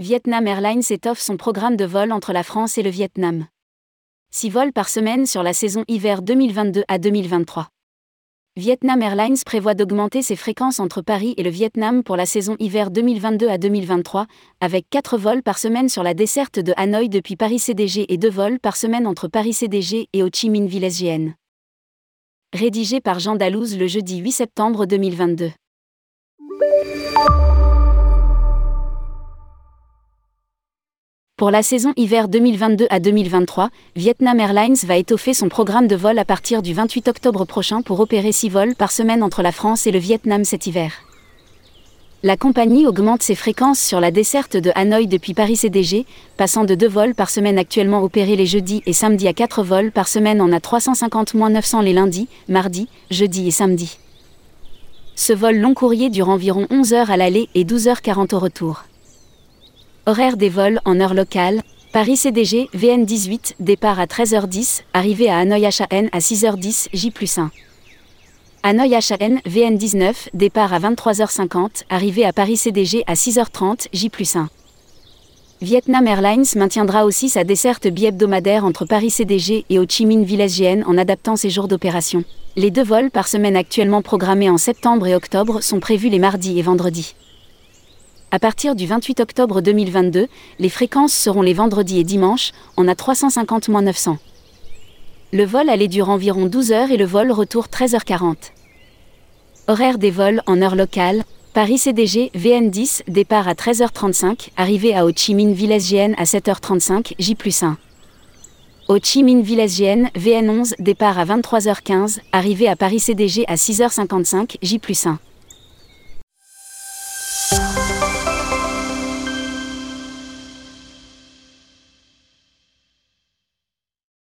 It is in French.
Vietnam Airlines étoffe son programme de vol entre la France et le Vietnam. 6 vols par semaine sur la saison hiver 2022 à 2023. Vietnam Airlines prévoit d'augmenter ses fréquences entre Paris et le Vietnam pour la saison hiver 2022 à 2023, avec 4 vols par semaine sur la desserte de Hanoï depuis Paris CDG et 2 vols par semaine entre Paris CDG et Ho Chi Minh Ville SGN. Rédigé par Jean Dalouse le jeudi 8 septembre 2022. Pour la saison hiver 2022 à 2023, Vietnam Airlines va étoffer son programme de vol à partir du 28 octobre prochain pour opérer 6 vols par semaine entre la France et le Vietnam cet hiver. La compagnie augmente ses fréquences sur la desserte de Hanoï depuis Paris CDG, passant de 2 vols par semaine actuellement opérés les jeudis et samedis à 4 vols par semaine en a 350-900 les lundis, mardis, jeudis et samedis. Ce vol long courrier dure environ 11 heures à l'aller et 12h40 au retour. Horaire des vols en heure locale. Paris CDG, VN 18, départ à 13h10, arrivée à Hanoï HAN à 6h10, J plus 1. Hanoï HAN, VN 19, départ à 23h50, arrivée à Paris CDG à 6h30, J plus 1. Vietnam Airlines maintiendra aussi sa desserte bi-hebdomadaire entre Paris CDG et Ho Chi Minh Ville SGN en adaptant ses jours d'opération. Les deux vols par semaine actuellement programmés en septembre et octobre sont prévus les mardis et vendredis. À partir du 28 octobre 2022, les fréquences seront les vendredis et dimanches, on a 350-900. Le vol aller dure environ 12 heures et le vol retour 13h40. Horaire des vols en heure locale. Paris CDG VN10 départ à 13h35, arrivée à Ho Chi Minh Ville SGN à 7h35 J plus 1. Ho Chi Minh Ville SGN VN11 départ à 23h15, arrivée à Paris CDG à 6h55 J plus 1.